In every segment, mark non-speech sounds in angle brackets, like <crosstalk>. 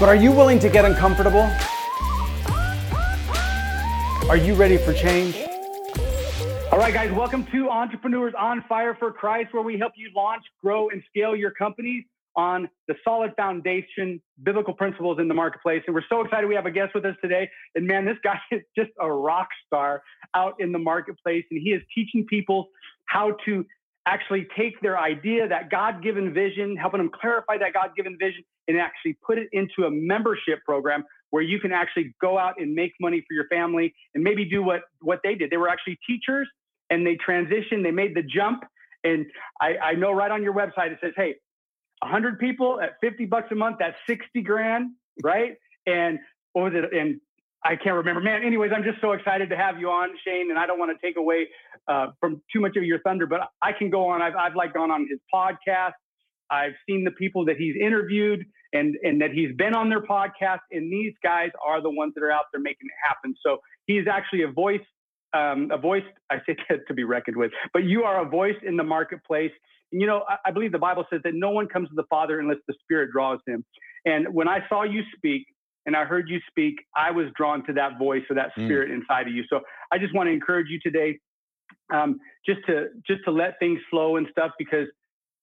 But are you willing to get uncomfortable? Are you ready for change? All right, guys, welcome to Entrepreneurs on Fire for Christ, where we help you launch, grow, and scale your companies on the solid foundation, biblical principles in the marketplace. And we're so excited we have a guest with us today. And man, this guy <laughs> is just a rock star out in the marketplace, and he is teaching people how to actually take their idea, that God given vision, helping them clarify that God given vision, and actually put it into a membership program where you can actually go out and make money for your family and maybe do what, what they did. They were actually teachers and they transitioned, they made the jump. And I, I know right on your website it says, hey, 100 people at 50 bucks a month, that's 60 grand, right? And what was it? And I can't remember. Man, anyways, I'm just so excited to have you on, Shane, and I don't want to take away uh, from too much of your thunder, but I can go on. I've, I've like gone on his podcast. I've seen the people that he's interviewed and, and that he's been on their podcast, and these guys are the ones that are out there making it happen. So he's actually a voice, um, a voice, I say <laughs> to be reckoned with, but you are a voice in the marketplace. And, you know, I, I believe the Bible says that no one comes to the Father unless the Spirit draws him. And when I saw you speak, and I heard you speak, I was drawn to that voice or that mm. spirit mm. inside of you. So I just want to encourage you today, um, just to just to let things flow and stuff, because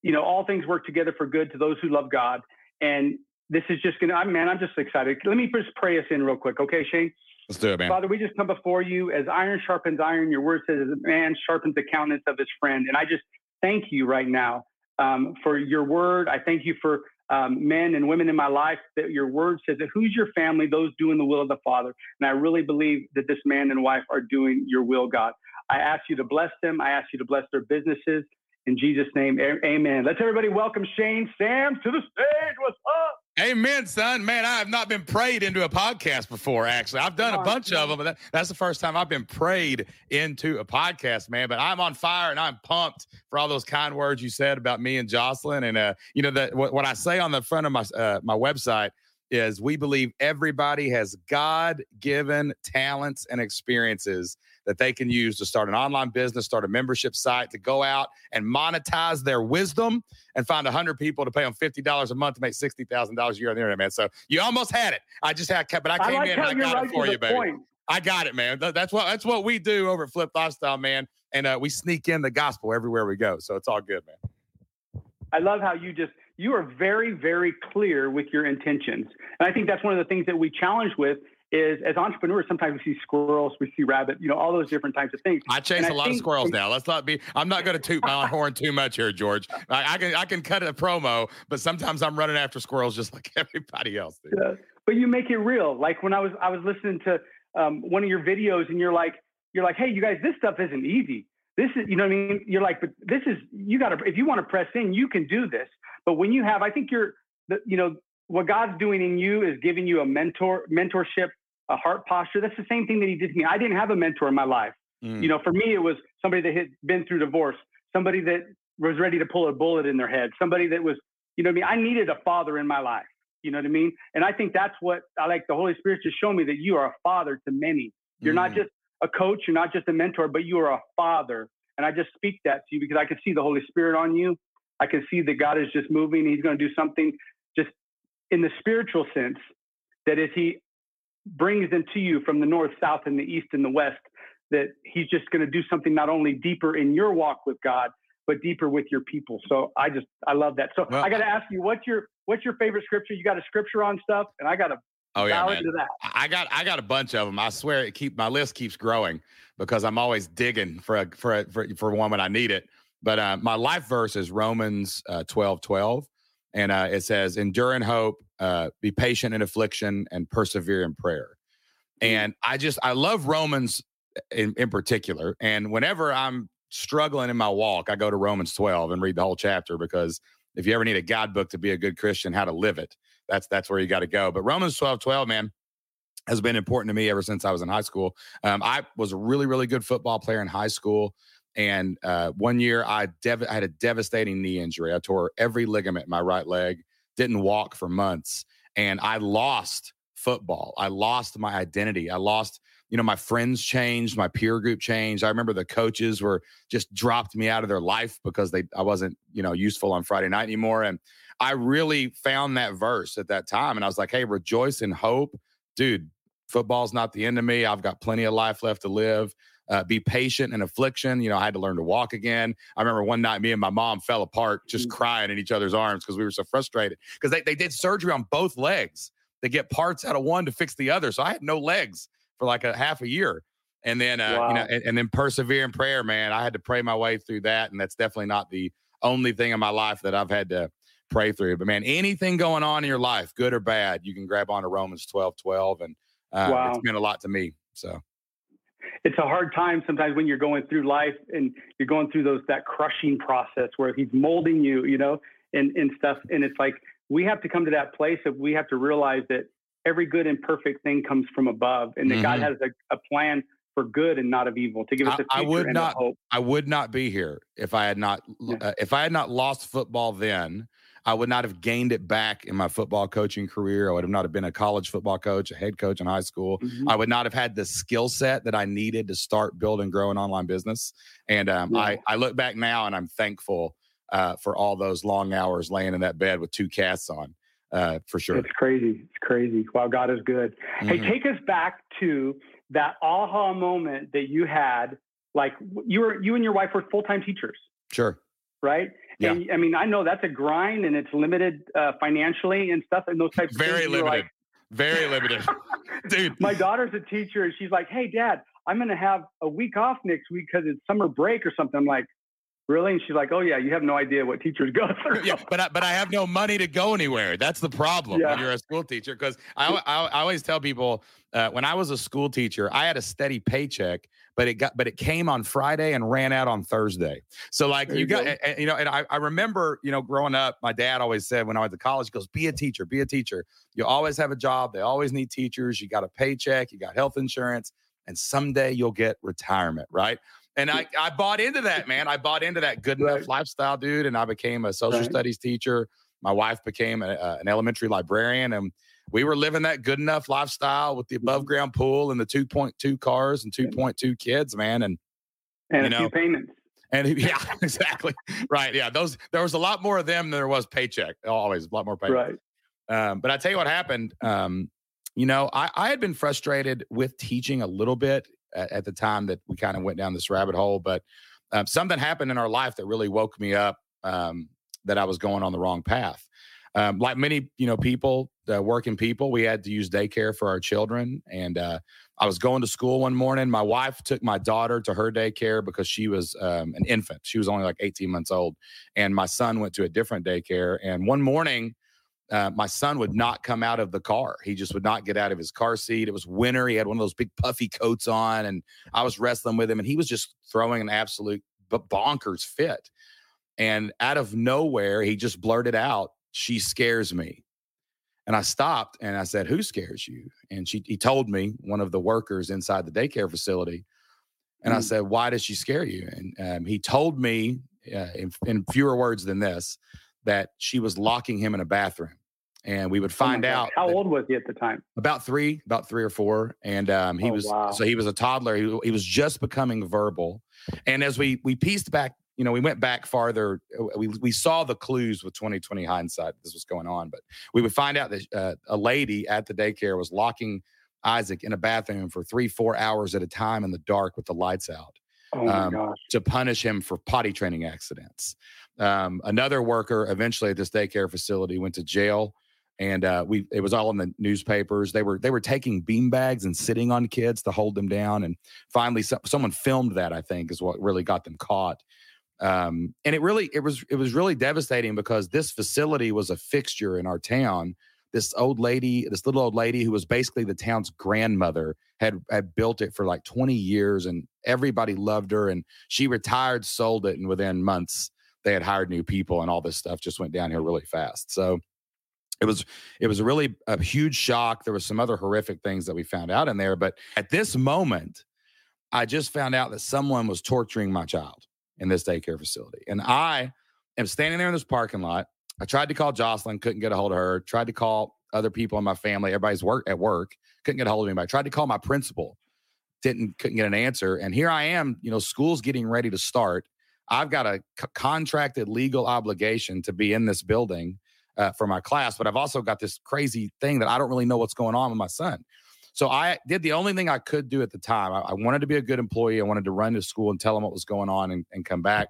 you know all things work together for good to those who love God. And this is just gonna, man, I'm just excited. Let me just pray us in real quick, okay, Shane? Let's do it, man. Father, we just come before you as iron sharpens iron. Your word says, as a man sharpens the countenance of his friend. And I just thank you right now um, for your word. I thank you for um, men and women in my life that your word says that who's your family? Those doing the will of the Father. And I really believe that this man and wife are doing your will, God. I ask you to bless them. I ask you to bless their businesses. In Jesus' name, amen. Let's everybody welcome Shane Sam to the stage. What's up? Amen, son. Man, I have not been prayed into a podcast before, actually. I've done a bunch of them, but that, that's the first time I've been prayed into a podcast, man. But I'm on fire and I'm pumped for all those kind words you said about me and Jocelyn. And, uh, you know, that what, what I say on the front of my, uh, my website is we believe everybody has God given talents and experiences that they can use to start an online business, start a membership site, to go out and monetize their wisdom and find 100 people to pay them $50 a month to make $60,000 a year on the internet, man. So you almost had it. I just had, but I came I like in and I got right it for you, baby. Point. I got it, man. That's what that's what we do over at Flipped Lifestyle, man. And uh, we sneak in the gospel everywhere we go. So it's all good, man. I love how you just you are very, very clear with your intentions. And I think that's one of the things that we challenge with is as entrepreneurs, sometimes we see squirrels, we see rabbit, you know, all those different types of things. I chase and a I lot of squirrels now. Let's not be. I'm not going to toot my horn too much here, George. I, I, can I can cut a promo, but sometimes I'm running after squirrels just like <laughs> everybody else. Yeah. But you make it real. Like when I was I was listening to um, one of your videos, and you're like you're like, hey, you guys, this stuff isn't easy. This is, you know what I mean? You're like, but this is, you got to, if you want to press in, you can do this. But when you have, I think you're, the, you know, what God's doing in you is giving you a mentor, mentorship, a heart posture. That's the same thing that He did to me. I didn't have a mentor in my life. Mm. You know, for me, it was somebody that had been through divorce, somebody that was ready to pull a bullet in their head, somebody that was, you know, I mean, I needed a father in my life. You know what I mean? And I think that's what I like. The Holy Spirit to show me that you are a father to many. You're mm. not just a coach, you're not just a mentor, but you are a father. And I just speak that to you because I can see the Holy Spirit on you. I can see that God is just moving. He's going to do something just in the spiritual sense that as He brings them to you from the north, south, and the east and the west, that He's just going to do something not only deeper in your walk with God, but deeper with your people. So I just I love that. So well, I got to ask you, what's your what's your favorite scripture? You got a scripture on stuff, and I got a Oh yeah, man. I got I got a bunch of them. I swear it keep my list keeps growing because I'm always digging for a, for a, for for one when I need it. But uh, my life verse is Romans uh, 12 12. And uh, it says, endure in hope, uh, be patient in affliction, and persevere in prayer. Mm. And I just, I love Romans in, in particular. And whenever I'm struggling in my walk, I go to Romans 12 and read the whole chapter because if you ever need a guidebook to be a good Christian, how to live it, that's that's where you got to go. But Romans 12 12, man, has been important to me ever since I was in high school. Um, I was a really, really good football player in high school. And uh, one year, I, dev- I had a devastating knee injury. I tore every ligament in my right leg, didn't walk for months, and I lost football. I lost my identity. I lost, you know, my friends changed, my peer group changed. I remember the coaches were just dropped me out of their life because they I wasn't, you know, useful on Friday night anymore. And I really found that verse at that time. And I was like, hey, rejoice in hope. Dude, football's not the end of me. I've got plenty of life left to live. Uh, be patient in affliction. You know, I had to learn to walk again. I remember one night me and my mom fell apart just mm. crying in each other's arms because we were so frustrated because they, they did surgery on both legs to get parts out of one to fix the other. So I had no legs for like a half a year. And then, uh, wow. you know, and, and then persevere in prayer, man. I had to pray my way through that. And that's definitely not the only thing in my life that I've had to pray through. But man, anything going on in your life, good or bad, you can grab onto Romans 12, 12. And uh, wow. it's meant a lot to me. So it's a hard time sometimes when you're going through life and you're going through those that crushing process where he's molding you, you know, and, and stuff. And it's like we have to come to that place of we have to realize that every good and perfect thing comes from above and that mm-hmm. God has a, a plan for good and not of evil to give us a future I, would and not, hope. I would not be here if I had not yeah. uh, if I had not lost football then I would not have gained it back in my football coaching career. I would have not have been a college football coach, a head coach in high school. Mm-hmm. I would not have had the skill set that I needed to start, build, and grow an online business. And um, yeah. I, I look back now and I'm thankful uh, for all those long hours laying in that bed with two casts on. Uh, for sure. It's crazy. It's crazy. Wow, God is good. Mm-hmm. Hey, take us back to that aha moment that you had. Like you were, you and your wife were full time teachers. Sure. Right. Yeah. And, I mean, I know that's a grind and it's limited uh, financially and stuff and those types Very of things. Very limited. Like, Very limited. Dude. My daughter's a teacher and she's like, hey, dad, I'm going to have a week off next week because it's summer break or something. I'm like, really? And she's like, oh, yeah, you have no idea what teachers go <laughs> through. yeah, but I, but I have no money to go anywhere. That's the problem yeah. when you're a school teacher. Because I, I, I, always tell people uh, when I was a school teacher, I had a steady paycheck but it got but it came on Friday and ran out on Thursday. So like you, you, got go. you know, and I, I remember you know growing up, my dad always said when I went to college, he goes, "Be a teacher, be a teacher. You always have a job. They always need teachers. You got a paycheck, you got health insurance, and someday you'll get retirement, right?" And I, I bought into that, man. I bought into that good enough right. lifestyle, dude. And I became a social right. studies teacher. My wife became a, a, an elementary librarian, and we were living that good enough lifestyle with the above mm-hmm. ground pool and the 2.2 cars and 2.2 kids, man. And, and a know, few payments. And <laughs> yeah, exactly. right. Yeah. Those, there was a lot more of them than there was paycheck. Always a lot more paycheck. Right. Um, but I tell you what happened. Um, you know, I, I had been frustrated with teaching a little bit at, at the time that we kind of went down this rabbit hole, but um, something happened in our life that really woke me up um, that I was going on the wrong path. Um, like many, you know, people, uh, working people, we had to use daycare for our children. And uh, I was going to school one morning. My wife took my daughter to her daycare because she was um, an infant. She was only like 18 months old. And my son went to a different daycare. And one morning, uh, my son would not come out of the car. He just would not get out of his car seat. It was winter. He had one of those big puffy coats on, and I was wrestling with him, and he was just throwing an absolute bonkers fit. And out of nowhere, he just blurted out, she scares me. And I stopped and I said, Who scares you? And she he told me one of the workers inside the daycare facility. And mm. I said, Why does she scare you? And um, he told me uh, in, in, fewer words than this that she was locking him in a bathroom. And we would oh find oh out. How old was he at the time? About three, about three or four. And um, he oh, was, wow. so he was a toddler. He, he was just becoming verbal. And as we we pieced back you know, we went back farther. Uh, we, we saw the clues with 2020 hindsight. This was going on, but we would find out that uh, a lady at the daycare was locking Isaac in a bathroom for three, four hours at a time in the dark with the lights out oh um, to punish him for potty training accidents. Um, another worker eventually at this daycare facility went to jail and uh, we it was all in the newspapers. They were they were taking bean bags and sitting on kids to hold them down, and finally so, someone filmed that. I think is what really got them caught. Um, and it really it was it was really devastating because this facility was a fixture in our town. This old lady, this little old lady who was basically the town's grandmother, had had built it for like 20 years, and everybody loved her. And she retired, sold it, and within months they had hired new people, and all this stuff just went down here really fast. So it was it was really a huge shock. There was some other horrific things that we found out in there, but at this moment, I just found out that someone was torturing my child in this daycare facility. And I am standing there in this parking lot. I tried to call Jocelyn, couldn't get a hold of her. Tried to call other people in my family. Everybody's work at work. Couldn't get a hold of anybody. Tried to call my principal. Didn't couldn't get an answer. And here I am. You know, school's getting ready to start. I've got a c- contracted legal obligation to be in this building uh, for my class, but I've also got this crazy thing that I don't really know what's going on with my son. So I did the only thing I could do at the time. I, I wanted to be a good employee. I wanted to run to school and tell him what was going on and, and come back.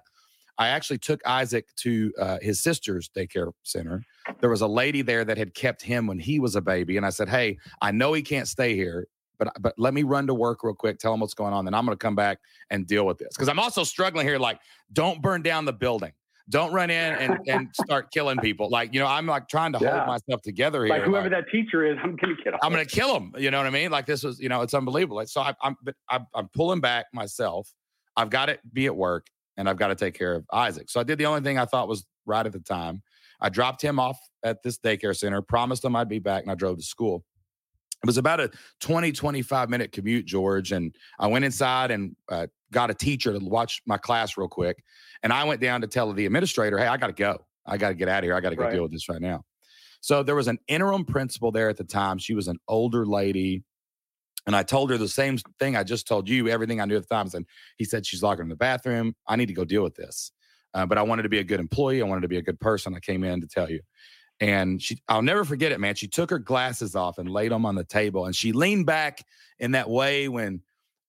I actually took Isaac to uh, his sister's daycare center. There was a lady there that had kept him when he was a baby, and I said, "Hey, I know he can't stay here, but but let me run to work real quick, tell him what's going on, then I'm going to come back and deal with this because I'm also struggling here. Like, don't burn down the building." Don't run in <laughs> and, and start killing people. Like, you know, I'm like trying to yeah. hold myself together here. Like whoever like, that teacher is, I'm gonna kill him. I'm gonna kill him. You know what I mean? Like this was, you know, it's unbelievable. So I, I'm, but I'm, I'm pulling back myself. I've got to be at work and I've got to take care of Isaac. So I did the only thing I thought was right at the time. I dropped him off at this daycare center, promised him I'd be back, and I drove to school. It was about a 20, 25 minute commute, George. And I went inside and uh, got a teacher to watch my class real quick. And I went down to tell the administrator, hey, I got to go. I got to get out of here. I got to go right. deal with this right now. So there was an interim principal there at the time. She was an older lady. And I told her the same thing I just told you, everything I knew at the time. And he said, She's locked in the bathroom. I need to go deal with this. Uh, but I wanted to be a good employee. I wanted to be a good person. I came in to tell you. And she, I'll never forget it, man. She took her glasses off and laid them on the table. And she leaned back in that way when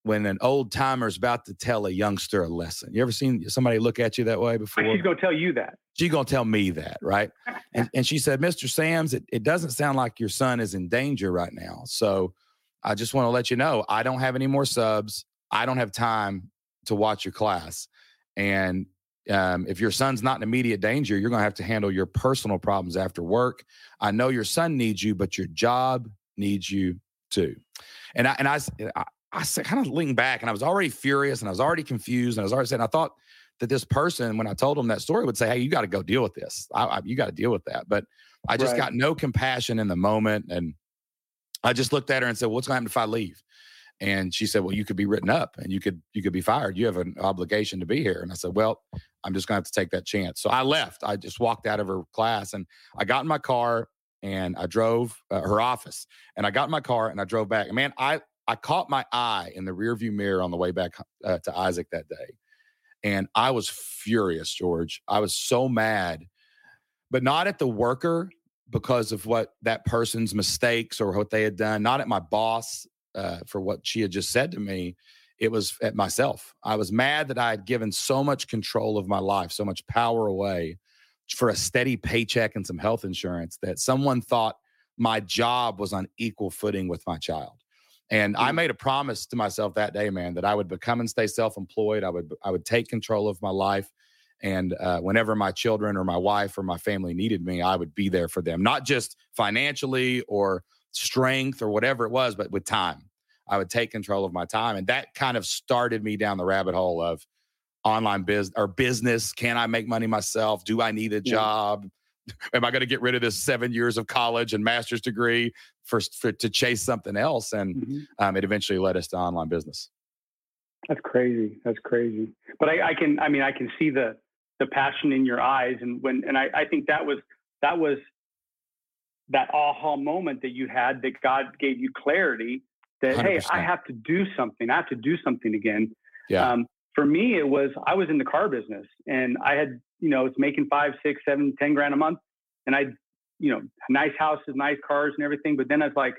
when an old timer is about to tell a youngster a lesson. You ever seen somebody look at you that way before? She's going to tell you that. She's going to tell me that, right? and, and she said, Mr. Sams, it, it doesn't sound like your son is in danger right now. So I just want to let you know I don't have any more subs. I don't have time to watch your class. And um, if your son's not in immediate danger, you're going to have to handle your personal problems after work. I know your son needs you, but your job needs you too. And I and I, I, kind of leaned back, and I was already furious, and I was already confused, and I was already saying, I thought that this person, when I told him that story, would say, "Hey, you got to go deal with this. I, I, you got to deal with that." But I just right. got no compassion in the moment, and I just looked at her and said, "What's going to happen if I leave?" And she said, "Well, you could be written up, and you could you could be fired. You have an obligation to be here." And I said, "Well, I'm just going to have to take that chance." So I left. I just walked out of her class, and I got in my car and I drove uh, her office, and I got in my car and I drove back. And man, I I caught my eye in the rearview mirror on the way back uh, to Isaac that day, and I was furious, George. I was so mad, but not at the worker because of what that person's mistakes or what they had done, not at my boss uh, for what she had just said to me. It was at myself. I was mad that I had given so much control of my life, so much power away for a steady paycheck and some health insurance that someone thought my job was on equal footing with my child. And I mm. made a promise to myself that day, man, that I would become and stay self-employed. I would I would take control of my life. And uh, whenever my children or my wife or my family needed me, I would be there for them, not just financially or strength or whatever it was, but with time. I would take control of my time. And that kind of started me down the rabbit hole of online business or business. Can I make money myself? Do I need a job? <laughs> Am I going to get rid of this seven years of college and master's degree for, for to chase something else? And mm-hmm. um, it eventually led us to online business. That's crazy. That's crazy. But I, I can, I mean, I can see the the passion in your eyes and when and I, I think that was that was that aha moment that you had that God gave you clarity that 100%. hey I have to do something I have to do something again yeah. Um, for me it was I was in the car business and I had you know it's making five six seven ten grand a month and I you know nice houses nice cars and everything but then I was like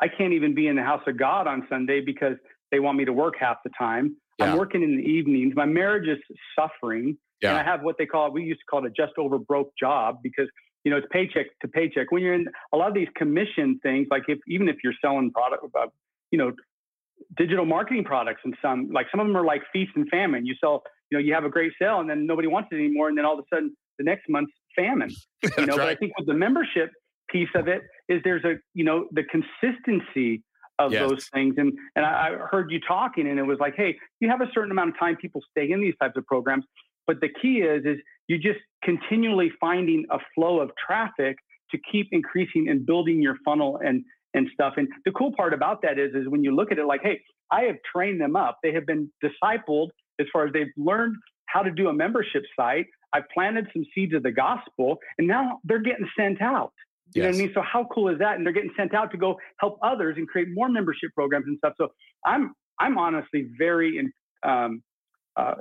I can't even be in the house of God on Sunday because they want me to work half the time yeah. I'm working in the evenings. My marriage is suffering. Yeah. And I have what they call, we used to call it a just over broke job because, you know, it's paycheck to paycheck. When you're in a lot of these commission things, like if, even if you're selling product, uh, you know, digital marketing products and some, like some of them are like feast and famine. You sell, you know, you have a great sale and then nobody wants it anymore. And then all of a sudden the next month's famine, <laughs> you know, right. but I think with the membership piece of it is there's a, you know, the consistency of yes. those things. And and I, I heard you talking, and it was like, hey, you have a certain amount of time people stay in these types of programs, but the key is is you just continually finding a flow of traffic to keep increasing and building your funnel and and stuff. And the cool part about that is is when you look at it like, hey, I have trained them up. They have been discipled as far as they've learned how to do a membership site. I've planted some seeds of the gospel, and now they're getting sent out. You yes. know what I mean? So how cool is that? And they're getting sent out to go help others and create more membership programs and stuff. So I'm I'm honestly very in, um, uh,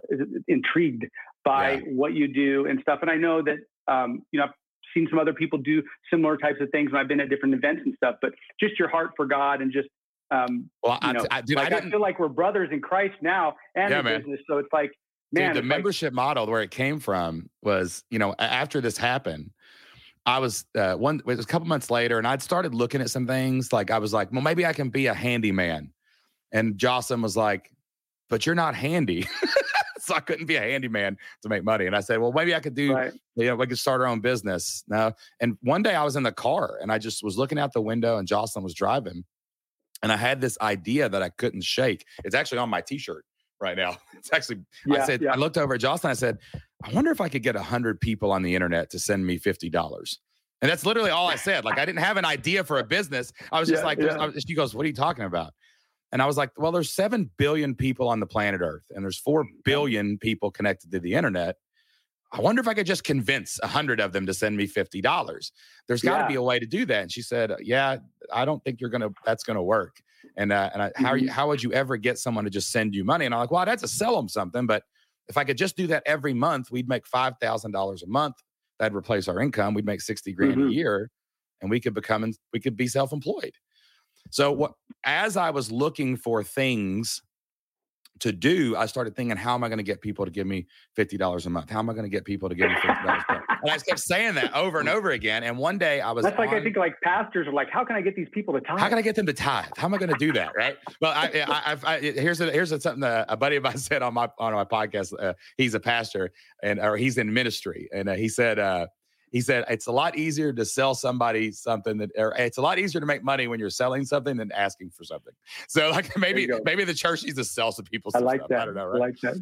intrigued by yeah. what you do and stuff. And I know that um, you know I've seen some other people do similar types of things and I've been at different events and stuff. But just your heart for God and just um, well, I, know, I, dude, like I, I, feel like we're brothers in Christ now and yeah, in man. business. So it's like, man, dude, the membership like, model where it came from was, you know, after this happened, I was uh, one. It was a couple months later, and I'd started looking at some things. Like I was like, well, maybe I can be a handyman. And Jocelyn was like, but you're not handy. <laughs> so I couldn't be a handyman to make money. And I said, well, maybe I could do, right. you know, we could start our own business. Now, and one day I was in the car and I just was looking out the window and Jocelyn was driving. And I had this idea that I couldn't shake. It's actually on my t-shirt right now. <laughs> It's actually, yeah, I said, yeah. I looked over at Jocelyn. I said, I wonder if I could get a hundred people on the internet to send me $50. And that's literally all I said. Like I didn't have an idea for a business. I was just yeah, like, was, she goes, what are you talking about? And I was like, well, there's 7 billion people on the planet Earth and there's 4 billion people connected to the internet. I wonder if I could just convince a hundred of them to send me fifty dollars. There's got to be a way to do that. And she said, "Yeah, I don't think you're gonna. That's gonna work." And uh, and I, how you, mm-hmm. how would you ever get someone to just send you money? And I'm like, "Well, that's a sell them something." But if I could just do that every month, we'd make five thousand dollars a month. That'd replace our income. We'd make sixty grand mm-hmm. a year, and we could become we could be self employed. So what as I was looking for things to do, I started thinking, how am I going to get people to give me fifty dollars a month? How am I going to get people to give me fifty dollars? and I kept saying that over and over again. And one day I was that's like on, I think like pastors are like, how can I get these people to tithe? How can I get them to tithe? How am I going to do that? Right? Well, I, I, I, I here's a, here's a, something that a buddy of mine <laughs> said on my on my podcast. Uh, he's a pastor and or he's in ministry, and uh, he said. Uh, he said it's a lot easier to sell somebody something that or it's a lot easier to make money when you're selling something than asking for something. <laughs> So like maybe maybe the church needs to sell some people some i like stuff. that. i don't know right? i like that.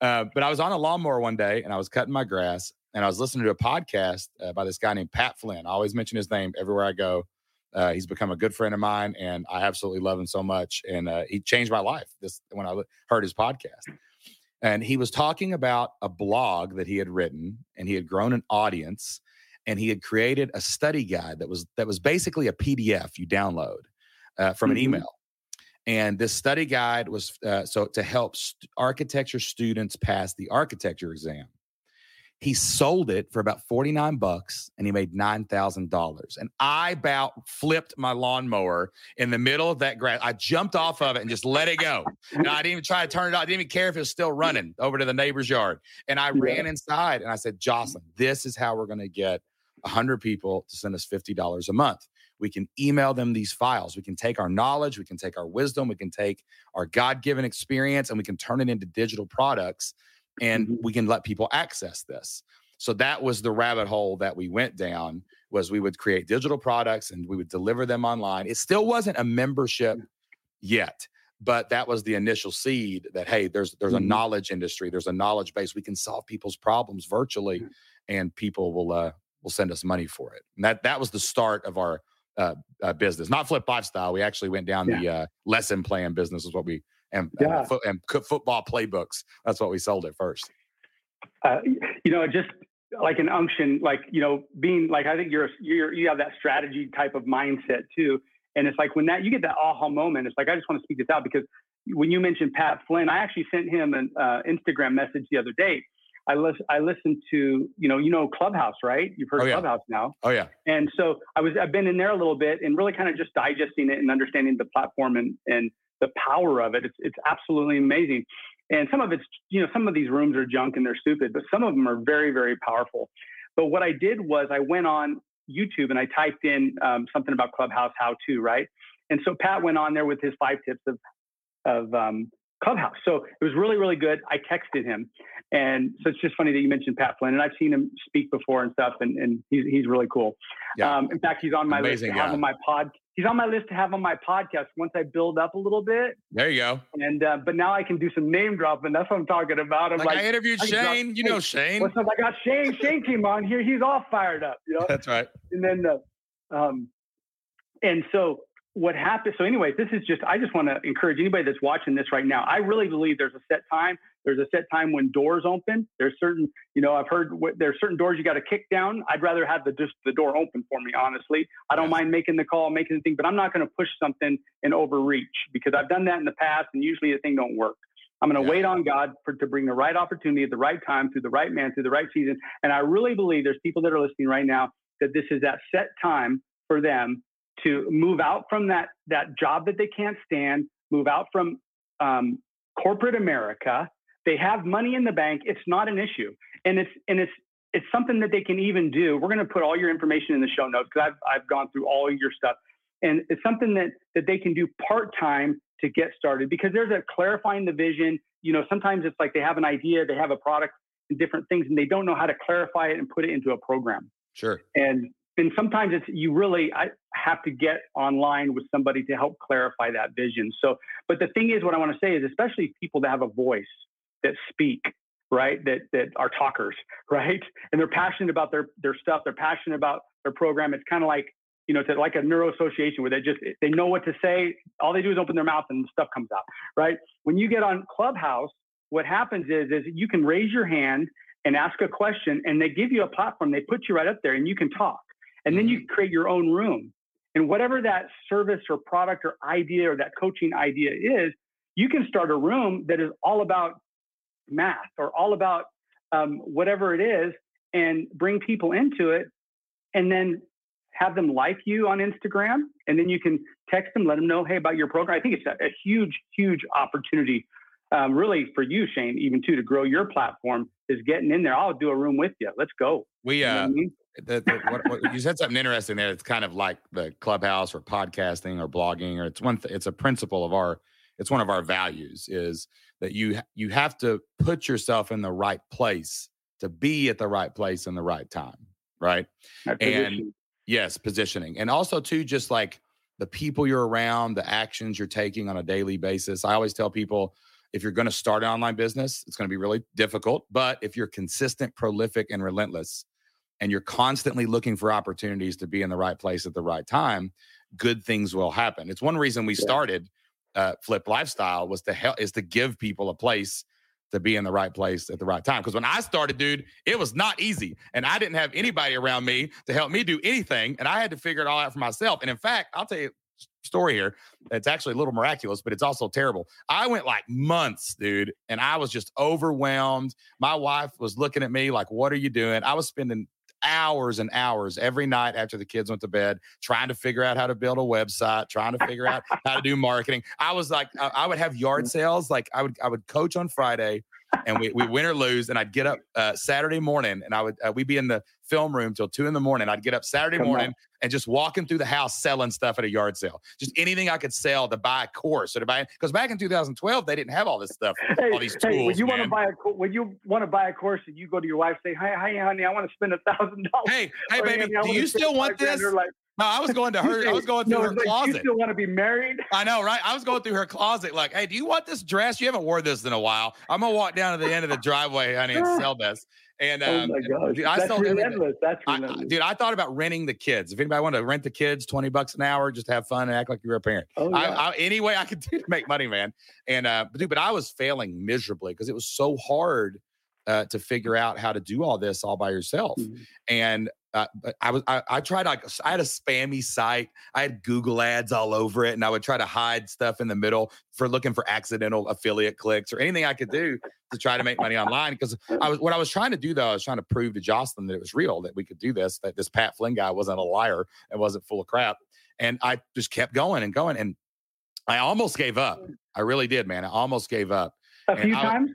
Uh, but i was on a lawnmower one day and i was cutting my grass and i was listening to a podcast uh, by this guy named pat flynn. I always mention his name everywhere i go. Uh, he's become a good friend of mine and i absolutely love him so much and uh, he changed my life this when i heard his podcast. And he was talking about a blog that he had written and he had grown an audience and he had created a study guide that was that was basically a PDF you download uh, from mm-hmm. an email. And this study guide was uh, so to help st- architecture students pass the architecture exam. He sold it for about 49 bucks and he made $9,000. And I about flipped my lawnmower in the middle of that grass. I jumped off of it and just let it go. And I didn't even try to turn it off. I didn't even care if it was still running over to the neighbor's yard. And I ran inside and I said, Jocelyn, this is how we're going to get 100 people to send us $50 a month. We can email them these files. We can take our knowledge, we can take our wisdom, we can take our God given experience, and we can turn it into digital products and mm-hmm. we can let people access this. So that was the rabbit hole that we went down was we would create digital products and we would deliver them online. It still wasn't a membership yet, but that was the initial seed that hey, there's there's mm-hmm. a knowledge industry, there's a knowledge base. We can solve people's problems virtually and people will uh, will send us money for it. And that that was the start of our uh, uh, business, not Flipped Lifestyle. We actually went down yeah. the uh, lesson plan business is what we and uh, yeah. fo- and football playbooks. That's what we sold at first. Uh, you know, just like an unction, like you know, being like I think you're you're you have that strategy type of mindset too. And it's like when that you get that aha moment, it's like I just want to speak this out because when you mentioned Pat Flynn, I actually sent him an uh, Instagram message the other day I listen I listened to you know you know Clubhouse right? You've heard oh, yeah. Clubhouse now. Oh yeah. And so I was I've been in there a little bit and really kind of just digesting it and understanding the platform and and the power of it. It's it's absolutely amazing. And some of it's you know some of these rooms are junk and they're stupid but some of them are very very powerful. But what I did was I went on YouTube and I typed in um, something about Clubhouse how to right? And so Pat went on there with his five tips of of um, Clubhouse. So it was really, really good. I texted him. And so it's just funny that you mentioned Pat Flynn. And I've seen him speak before and stuff, and, and he's, he's really cool. Yeah. Um, in fact, he's on my Amazing list to guy. have on my pod. He's on my list to have on my podcast once I build up a little bit. There you go. And uh, but now I can do some name dropping. That's what I'm talking about. I'm like, like I interviewed I Shane. Drop, you know Shane. What's up? I got Shane. Shane came on here. He's all fired up. You know. <laughs> That's right. And then, uh, um, and so what happens so anyways this is just i just want to encourage anybody that's watching this right now. I really believe there's a set time. There's a set time when doors open. There's certain you know i've heard what, there's certain doors you got to kick down. I'd rather have the just the door open for me honestly. I don't yes. mind making the call making the thing but i'm not going to push something and overreach because i've done that in the past and usually the thing don't work. I'm going to yeah. wait on god for to bring the right opportunity at the right time through the right man through the right season. And i really believe there's people that are listening right now that this is that set time for them to move out from that that job that they can't stand, move out from um, corporate America. They have money in the bank. It's not an issue, and it's and it's it's something that they can even do. We're going to put all your information in the show notes because I've I've gone through all your stuff, and it's something that that they can do part time to get started because there's a clarifying the vision. You know, sometimes it's like they have an idea, they have a product and different things, and they don't know how to clarify it and put it into a program. Sure. And and sometimes it's you really I have to get online with somebody to help clarify that vision. So, but the thing is, what I want to say is, especially people that have a voice that speak, right, that that are talkers, <laughs> right, and they're passionate about their their stuff, they're passionate about their program. It's kind of like you know, it's like a neuro association where they just they know what to say. All they do is open their mouth and stuff comes out, right? When you get on Clubhouse, what happens is is you can raise your hand and ask a question, and they give you a platform. They put you right up there, and you can talk and then you mm-hmm. create your own room. And whatever that service or product or idea or that coaching idea is, you can start a room that is all about math or all about um, whatever it is and bring people into it and then have them like you on Instagram. And then you can text them, let them know, hey, about your program. I think it's a, a huge, huge opportunity, um, really, for you, Shane, even too, to grow your platform is getting in there. I'll do a room with you. Let's go. We, uh, you know I mean? The, the, what, what, you said something interesting there. It's kind of like the clubhouse or podcasting or blogging, or it's one. Th- it's a principle of our. It's one of our values is that you you have to put yourself in the right place to be at the right place in the right time, right? And yes, positioning, and also too, just like the people you're around, the actions you're taking on a daily basis. I always tell people if you're going to start an online business, it's going to be really difficult. But if you're consistent, prolific, and relentless, and you're constantly looking for opportunities to be in the right place at the right time, good things will happen. It's one reason we started uh, Flipped Lifestyle was to help is to give people a place to be in the right place at the right time. Because when I started, dude, it was not easy, and I didn't have anybody around me to help me do anything, and I had to figure it all out for myself. And in fact, I'll tell you story here. It's actually a little miraculous, but it's also terrible. I went like months, dude, and I was just overwhelmed. My wife was looking at me like, "What are you doing?" I was spending hours and hours every night after the kids went to bed trying to figure out how to build a website, trying to figure out <laughs> how to do marketing. I was like, I would have yard mm. sales. Like I would, I would coach on Friday and we, we win or lose. And I'd get up uh, Saturday morning and I would, uh, we'd be in the film room till two in the morning. I'd get up Saturday Come morning on. And just walking through the house selling stuff at a yard sale. Just anything I could sell to buy a course or to buy, because back in 2012, they didn't have all this stuff, hey, all these tools. Hey, when you want to buy a, when you want to buy a course and you go to your wife, say, Hi, hi, honey, I want to spend a thousand dollars. Hey, hey, baby, do you still want this? No, I was going to <laughs> her. I was going through no, her like, closet. You still want to be married? I know, right? I was going through her closet, like, hey, do you want this dress? You haven't worn this in a while. I'm gonna walk down to the end of the driveway, honey, and <laughs> sell this. And oh um, oh my gosh, dude, I that's relentless. That's relentless. I, dude, I thought about renting the kids. If anybody wanted to rent the kids, twenty bucks an hour, just have fun and act like you're a parent. Oh, yeah. I, I, any way I could do to make money, man. And uh, but dude, but I was failing miserably because it was so hard uh, to figure out how to do all this all by yourself. Mm-hmm. And uh, I was I, I tried like I had a spammy site. I had Google ads all over it, and I would try to hide stuff in the middle for looking for accidental affiliate clicks or anything I could do to try to make money online. Because I was what I was trying to do though, I was trying to prove to Jocelyn that it was real, that we could do this, that this Pat Flynn guy wasn't a liar and wasn't full of crap. And I just kept going and going, and I almost gave up. I really did, man. I almost gave up. A few I, times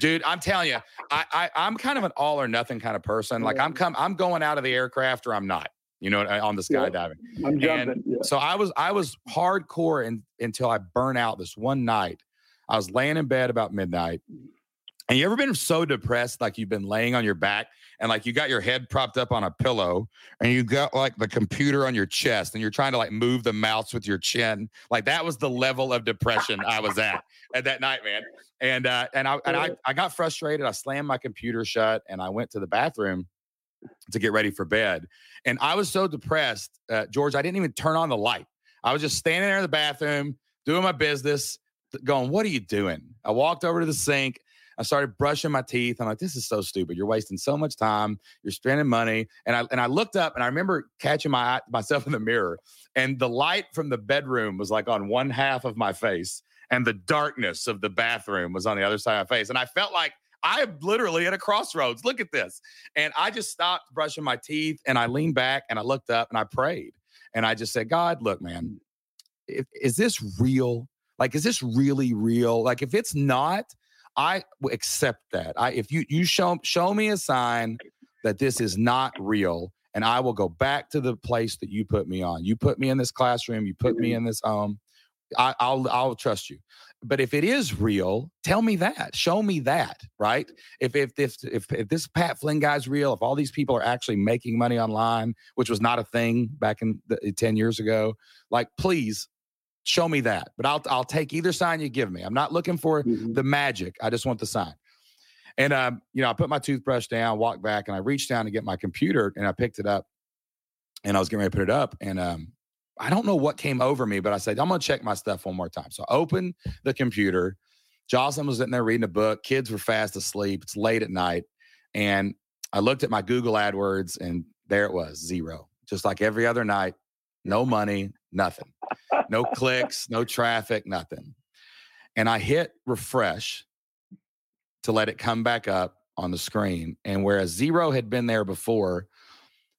dude i'm telling you I, I i'm kind of an all or nothing kind of person. Like i'm come i'm going out of the aircraft or i'm not you know uh, on the skydiving. Yeah, i'm jumping yeah. so i was i was hardcore in, until i burn out this one night. I was laying in bed about midnight and you ever been so depressed like you've been laying on your back and like you got your head propped up on a pillow and you got like the computer on your chest and you're trying to like move the mouse with your chin. Like that was the level of depression I was at at that night, man. And uh and I and I, I got frustrated. I slammed my computer shut and I went to the bathroom to get ready for bed. And I was so depressed, uh, George, I didn't even turn on the light. I was just standing there in the bathroom doing my business, going, What are you doing? I walked over to the sink. I started brushing my teeth. I'm like, this is so stupid. You're wasting so much time. You're spending money. And I and I looked up and I remember catching my myself in the mirror, and the light from the bedroom was like on one half of my face, and the darkness of the bathroom was on the other side of my face. And I felt like I am literally at a crossroads. Look at this. And I just stopped brushing my teeth and I leaned back and I looked up and I prayed. And I just said, God, look, man, is this real? Like, is this really real? Like, if it's not, I accept that. I if you you show show me a sign that this is not real, and I will go back to the place that you put me on. You put me in this classroom. You put me mm-hmm. in this home. I, I'll I'll trust you. But if it is real, tell me that. Show me that, right? If if if if, if this Pat Flynn guy's real, if all these people are actually making money online, which was not a thing back in the, ten years ago, like please show me that. But I'll I'll take either sign you give me. I'm not looking for mm-hmm. the magic. I just want the sign. And um, you know, I put my toothbrush down, walked back, and I reached down to get my computer, and I picked it up, and I was getting ready to put it up, and um, I don't know what came over me, but I said I'm gonna check my stuff one more time. So I opened the computer. Jocelyn was sitting there reading a book. Kids were fast asleep. It's late at night, and I looked at my Google AdWords, and there it was, zero, just like every other night. No money, nothing no clicks, no traffic, nothing. And I hit refresh to let it come back up on the screen. And whereas zero had been there before,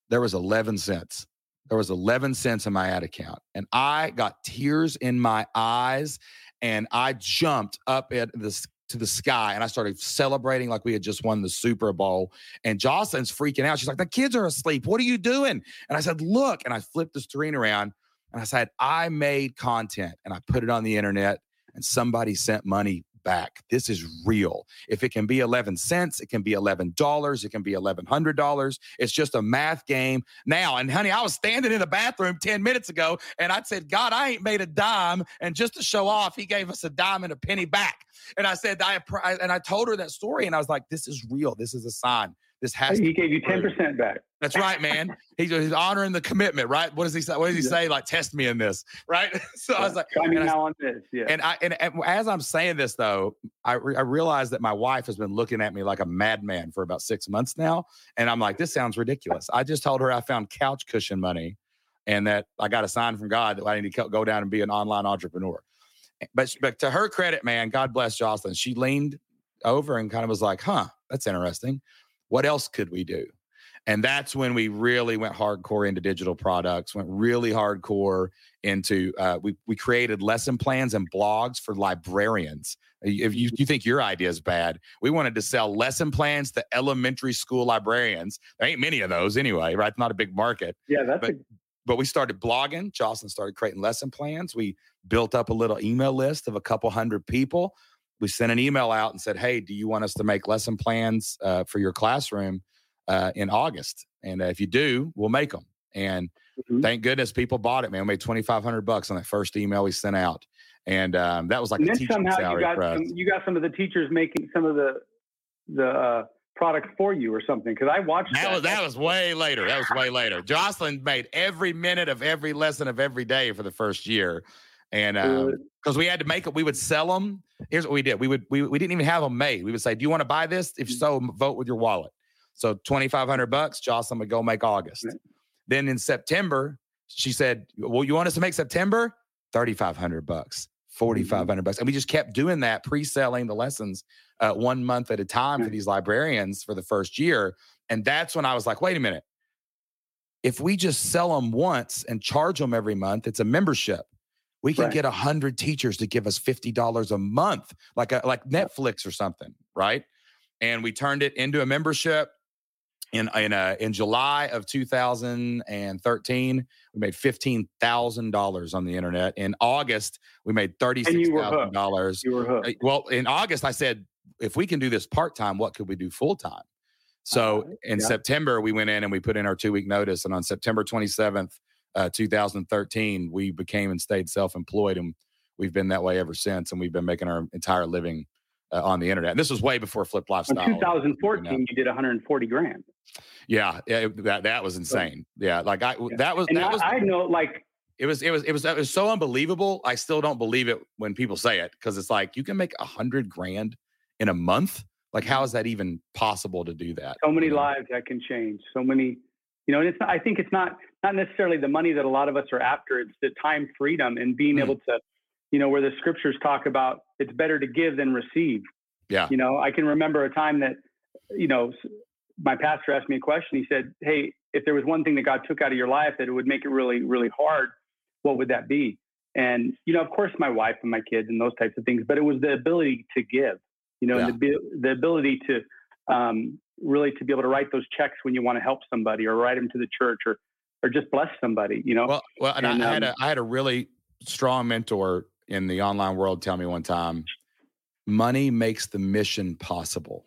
there was 11 cents. There was 11 cents in my ad account. And I got tears in my eyes and I jumped up at this to the sky and I started celebrating like we had just won the Super Bowl. And Jocelyn's freaking out. She's like, the kids are asleep. What are you doing? And I said, look. And I flipped the screen around and I said, I made content and I put it on the internet and somebody sent money back. This is real. If it can be 11 cents, it can be $11, it can be $1,100. It's just a math game now. And honey, I was standing in the bathroom 10 minutes ago and I said, God, I ain't made a dime. And just to show off, he gave us a dime and a penny back. And I said, I, and I told her that story and I was like, this is real. This is a sign. This has he gave you 10% back. That's right, man. <laughs> He's, he's honoring the commitment, right? What does he say? What does he yeah. say? Like, test me in this, <laughs> right? <laughs> So yeah. I was like, try me now on this. Yeah. And I and, and, as I'm saying this though, I re- I realize that my wife has been looking at me like a madman for about six months now, and I'm like, this sounds ridiculous. I just told her I found couch cushion money, and that I got a sign from God that I need to go down and be an online entrepreneur. But but to her credit, man, God bless Jocelyn. She leaned over and kind of was like, huh, that's interesting what else could we do? And that's when we really went hardcore into digital products, went really hardcore into, uh, we, we created lesson plans and blogs for librarians. If you, you think your idea is bad, we wanted to sell lesson plans to elementary school librarians. There ain't many of those anyway, right? It's not a big market. Yeah, that's but, a- but we started blogging. Jocelyn started creating lesson plans. We built up a little email list of a couple hundred people we sent an email out and said, "Hey, do you want us to make lesson plans uh, for your classroom uh, in August? And uh, if you do, we'll make them." And mm-hmm. thank goodness people bought it. Man, we made twenty five hundred bucks on that first email we sent out, and um, that was like and a teaching salary you got, some, you got some of the teachers making some of the the uh, products for you or something because I watched that, that. Was, that was way later. That was way later. Jocelyn made every minute of every lesson of every day for the first year, and because um, we had to make it, we would sell them. Here's what we did: we would we, we didn't even have them made. We would say, "Do you want to buy this? If mm. so, vote with your wallet." So twenty five hundred bucks. Jocelyn would go make August. Right. Then in September, she said, "Well, you want us to make September? Thirty five hundred bucks." 4500 mm-hmm. bucks and we just kept doing that pre-selling the lessons uh, one month at a time for these librarians for the first year and that's when i was like wait a minute if we just sell them once and charge them every month it's a membership we can right. get a hundred teachers to give us fifty dollars a month, like a, like Netflix or something, right? And we turned it into a membership. In in uh, in July of 2013, we made fifteen thousand dollars on the internet. In August, we made thirty six thousand dollars. You were hooked. Uh, well, in August, I said, if we can do this part time, what could we do full time? So uh, in yeah. September, we went in and we put in our two week notice, and on September 27th, uh, 2013, we became and stayed self employed. And we've been that way ever since. And we've been making our entire living uh, on the internet. And this was way before Flipped Lifestyle. In 2014, you, know. you did 140 grand. Yeah, yeah, that that was insane. Yeah, like I yeah. that was and that I, was. I know, like It was it was it was it was so unbelievable. I still don't believe it when people say it because it's like you can make a hundred grand in a month. Like, how is that even possible to do that? So many lives that can change. So many, you know, and it's not, I think it's not not necessarily the money that a lot of us are after. It's the time freedom and being mm. able to, you know, where the scriptures talk about it's better to give than receive. Yeah. You know, I can remember a time that, you know, my pastor asked me a question. He said, "Hey, if there was one thing that God took out of your life that it would make it really, really hard, what would that be?" And you know, of course, my wife and my kids and those types of things. But it was the ability to give. You know, yeah. the the ability to um, really to be able to write those checks when you want to help somebody or write them to the church or or just bless somebody. You know. Well, well, and, and I, um, had a I had a really strong mentor in the online world tell me one time, money makes the mission possible.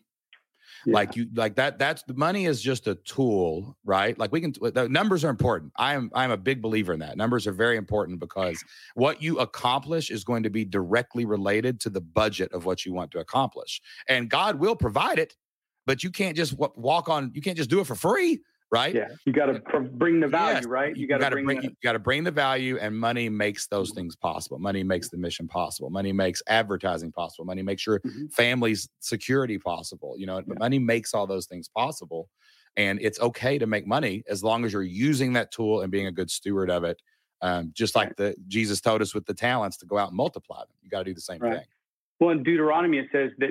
Yeah. Like you, like that. That's the money is just a tool, right? Like we can. The numbers are important. I am. I am a big believer in that. Numbers are very important because what you accomplish is going to be directly related to the budget of what you want to accomplish, and God will provide it. But you can't just walk on. You can't just do it for free right? Yeah, you got to bring the value, yes. right? You got to bring, bring you got to bring the value, and money makes those things possible. Money makes the mission possible. Money makes advertising possible. Money makes your mm-hmm. family's security possible. You know, yeah. money makes all those things possible, and it's okay to make money as long as you're using that tool and being a good steward of it. Um, just like right. the Jesus told us with the talents to go out and multiply them. You got to do the same right. thing. Well, in Deuteronomy it says that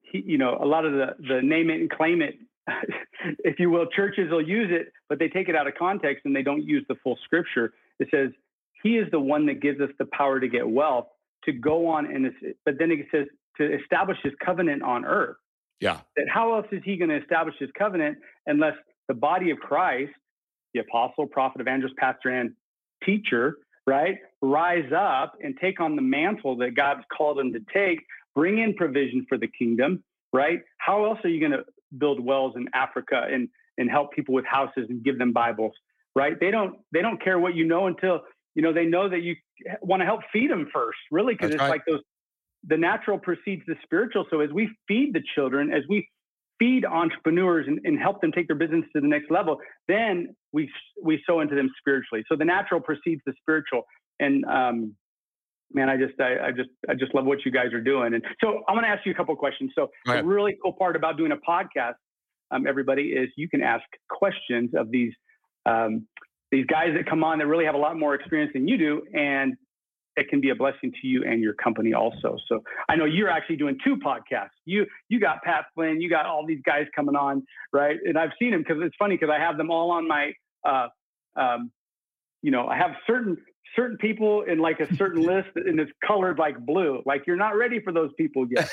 he, you know, a lot of the the name it and claim it <laughs> if you will, churches will use it, but they take it out of context and they don't use the full scripture. It says, He is the one that gives us the power to get wealth, to go on and, but then it says, to establish His covenant on earth. Yeah. That how else is He going to establish His covenant unless the body of Christ, the apostle, prophet, evangelist, pastor, and teacher, right, rise up and take on the mantle that God's called them to take, bring in provision for the kingdom, right? How else are you going to build wells in Africa and and help people with houses and give them Bibles, right? They don't they don't care what you know until you know they know that you want to help feed them first, really, because it's right. like those the natural precedes the spiritual. So as we feed the children, as we feed entrepreneurs and, and help them take their business to the next level, then we we sow into them spiritually. So the natural precedes the spiritual, and um, man, I just, I, I, just, I just love what you guys are doing. And so I'm going to ask you a couple questions. So the really cool part about doing a podcast, um, everybody, is you can ask questions of these, um, these guys that come on that really have a lot more experience than you do, and it can be a blessing to you and your company also. So I know you're actually doing two podcasts. You, you got Pat Flynn, you got all these guys coming on, right? And I've seen them because it's funny because I have them all on my, uh, um, you know, I have certain certain people in like a certain <laughs> list and it's colored like blue. Like you're not ready for those people yet.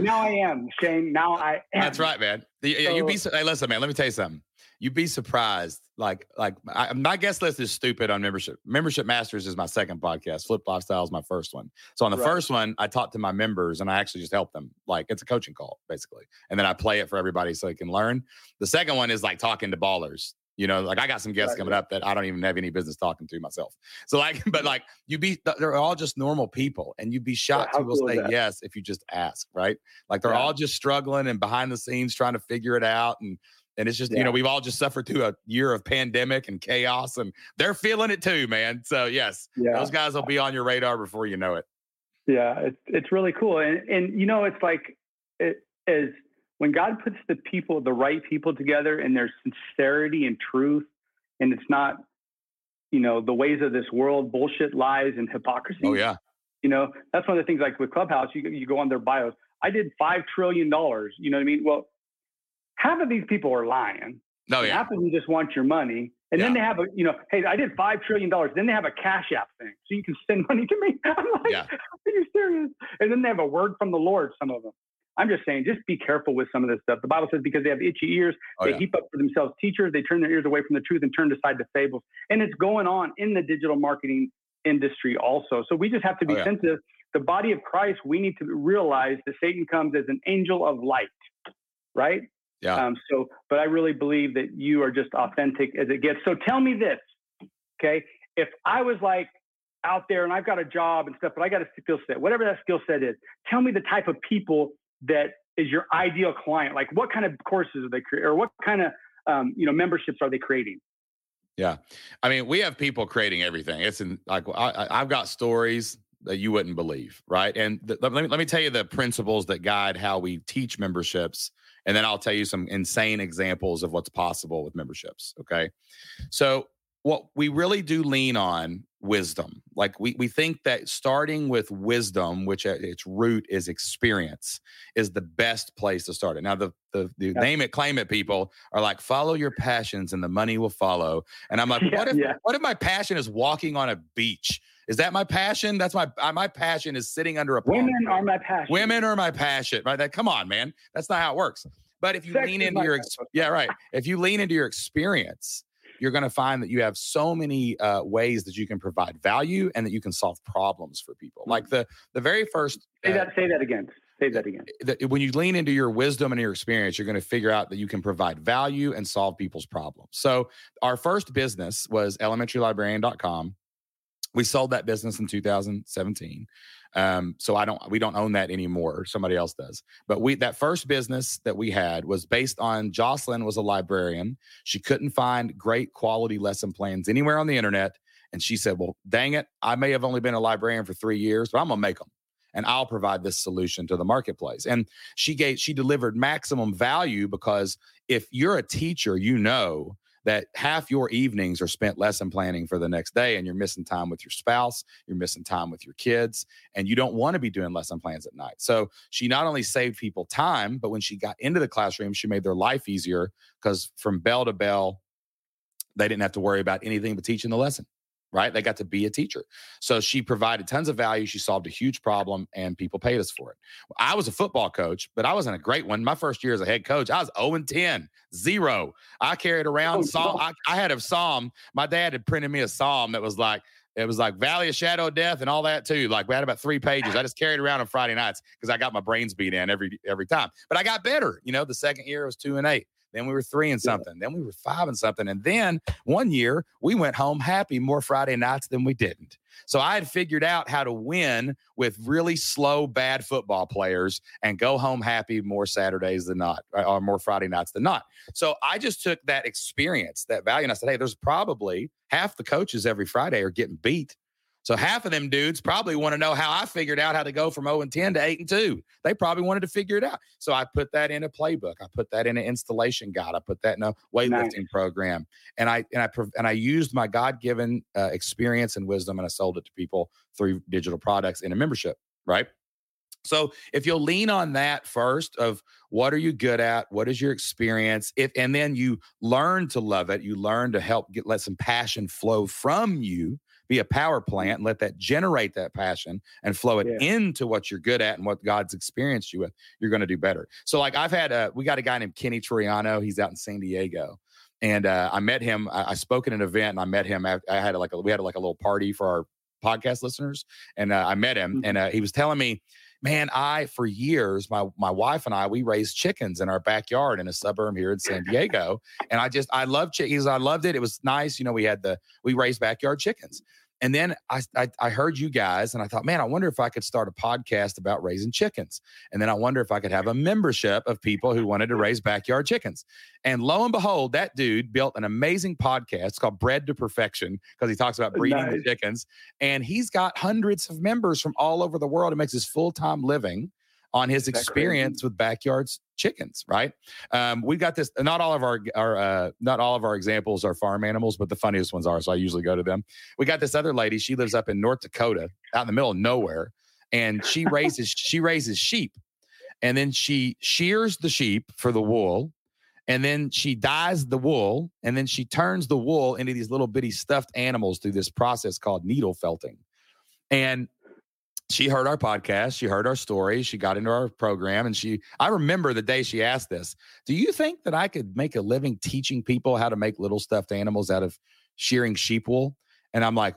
now I am, Shane. Now I am. That's right, man. The, so, you be hey, listen, man. Let me tell you something. You'd be surprised. Like, like I, my guest list is stupid on membership. Membership Masters is my second podcast. Flipped Lifestyle is my first one. So on the right. first one, I talk to my members and I actually just help them. Like it's a coaching call basically, and then I play it for everybody so they can learn. The second one is like talking to ballers. You know, like I got some guests right. coming up that I don't even have any business talking to myself. So like, <laughs> but like you be, they're all just normal people, and you'd be shocked yeah, who will cool say yes if you just ask, right? Like they're yeah. all just struggling and behind the scenes trying to figure it out, and and it's just yeah. you know we've all just suffered through a year of pandemic and chaos, and they're feeling it too, man. So yes, those guys will be on your radar before you know it. Yeah, it's it's really cool, and and you know it's like it is when God puts the people, the right people together and there's sincerity and truth, and it's not, you know, the ways of this world, bullshit, lies, and hypocrisy. Oh, yeah. You know, that's one of the things like with Clubhouse, you, you go on their bios. I did $5 trillion. You know what I mean? Well, half of these people are lying. No, oh, yeah. Half of them just want your money. And yeah. then they have a, you know, hey, I did five trillion dollars. Then they have a cash app thing, so you can send <laughs> money to me. I'm like, yeah. are you serious? And then they have a word from the Lord. Some of them. I'm just saying, just be careful with some of this stuff. The Bible says because they have itchy ears, oh, they yeah. heap up for themselves teachers, they turn their ears away from the truth and turn aside to fables. And it's going on in the digital marketing industry also. So we just have to be oh, yeah. sensitive. The body of Christ, we need to realize that Satan comes as an angel of light, right? Yeah. Um, so, but I really believe that you are just authentic as it gets. So tell me this, okay? If I was like out there and I've got a job and stuff, but I got a skill set, whatever that skill set is, tell me the type of people that is your ideal client? Like what kind of courses are they creating or what kind of um, you know memberships are they creating? Yeah. I mean, we have people creating everything. It's in like, I, I've got stories that you wouldn't believe. Right. And the, let, me, let me tell you the principles that guide how we teach memberships. And then I'll tell you some insane examples of what's possible with memberships. Okay. So, what we really do lean on wisdom. Like we we think that starting with wisdom, which at its root is experience, is the best place to start it. Now the the, the yeah. name it, claim it people are like, follow your passions and the money will follow. And I'm <laughs> like, yeah, what if yeah. what if my passion is walking on a beach? Is that my passion? That's my uh, my passion is sitting under a women are my passion. Women are my passion. Right? That come on, man. That's not how it works. But if you Sex lean into your yeah, right. If you lean into your experience, you're going to find that you have so many uh, ways that you can provide value and that you can solve problems for people. Like mm. the the very first. Say that. Uh, say that again. Say that again. When you lean into your wisdom and your experience, you're going to figure out that you can provide value and solve people's problems. So our first business was elementarylibrarian.com. We sold that business in 2017. Um, so I don't, we don't own that anymore. Somebody else does. But we, that first business that we had was based on Jocelyn was a librarian. She couldn't find great quality lesson plans anywhere on the internet. And she said, well, dang it. I may have only been a librarian for three years, but I'm to make them and I'll provide this solution to the marketplace. And she gave, she delivered maximum value because if you're a teacher, you know that half your evenings are spent lesson planning for the next day and you're missing time with your spouse, you're missing time with your kids, and you don't want to be doing lesson plans at night. So she not only saved people time, but when she got into the classroom, she made their life easier because from bell to bell, they didn't have to worry about anything but teaching the lesson right? They got to be a teacher. So she provided tons of value. She solved a huge problem and people paid us for it. I was a football coach, but I wasn't a great one. My first year as a head coach, I was 0 and 10, zero. I carried around oh, Psalm. I, I, had a Psalm. My dad had printed me a Psalm that was like, it was like Valley of Shadow of Death and all that too. Like we had about three pages. I just carried around on Friday nights because I got my brains beat in every every time. But I got better. You know, the second year was two and eight. Then we were three and something. Yeah. Then we were five and something. And then one year we went home happy more Friday nights than we didn't. So I had figured out how to win with really slow, bad football players and go home happy more Saturdays than not, uh, or more Friday nights than not. So I just took that experience, that value, and I said, hey, there's probably half the coaches every Friday are getting beat so half of them dudes probably want to know how I figured out how to go from 0 and 10 to 8 and 2. They probably wanted to figure it out. So I put that in a playbook. I put that in an installation guide. I put that in a weightlifting nice. program. And I and I and I used my God-given uh, experience and wisdom and I sold it to people through digital products in a membership, right? So if you'll lean on that first of what are you good at, what is your experience, if and then you learn to love it, you learn to help get let some passion flow from you be a power plant and let that generate that passion and flow it yeah. into what you're good at and what God's experienced you with, you're going to do better. So, like, I've had a, we got a guy named Kenny Triano. He's out in San Diego. And uh, I met him. I, I, spoke at an event and I met him. I, I had like a, we had like a little party for our podcast listeners. And uh, I met him mm-hmm. and uh, he was telling me, man, I for years, my my wife and I, we raised chickens in our backyard in a suburb here in San Diego, and I just I love chickens. I loved it. It was nice. You know, we had the we raised backyard chickens. And then I, I, I heard you guys, and I thought, man, I wonder if I could start a podcast about raising chickens. And then I wonder if I could have a membership of people who wanted to raise backyard chickens. And lo and behold, that dude built an amazing podcast called Bred to Perfection because he talks about breeding nice. the chickens. And he's got hundreds of members from all over the world. He makes his full time living on his experience with backyards chickens, right? Um, we got this. Not all of our our uh, not all of our examples are farm animals, but the funniest ones are. So I usually go to them. We got this other lady. She lives up in North Dakota, out in the middle of nowhere, and she raises she raises sheep, and then she shears the sheep for the wool. And then she dyes the wool, and then she turns the wool into these little bitty stuffed animals through this process called needle felting. And she heard our podcast she heard our story she got into our program and she i remember the day she asked this do you think that i could make a living teaching people how to make little stuffed animals out of shearing sheep wool? And i'm like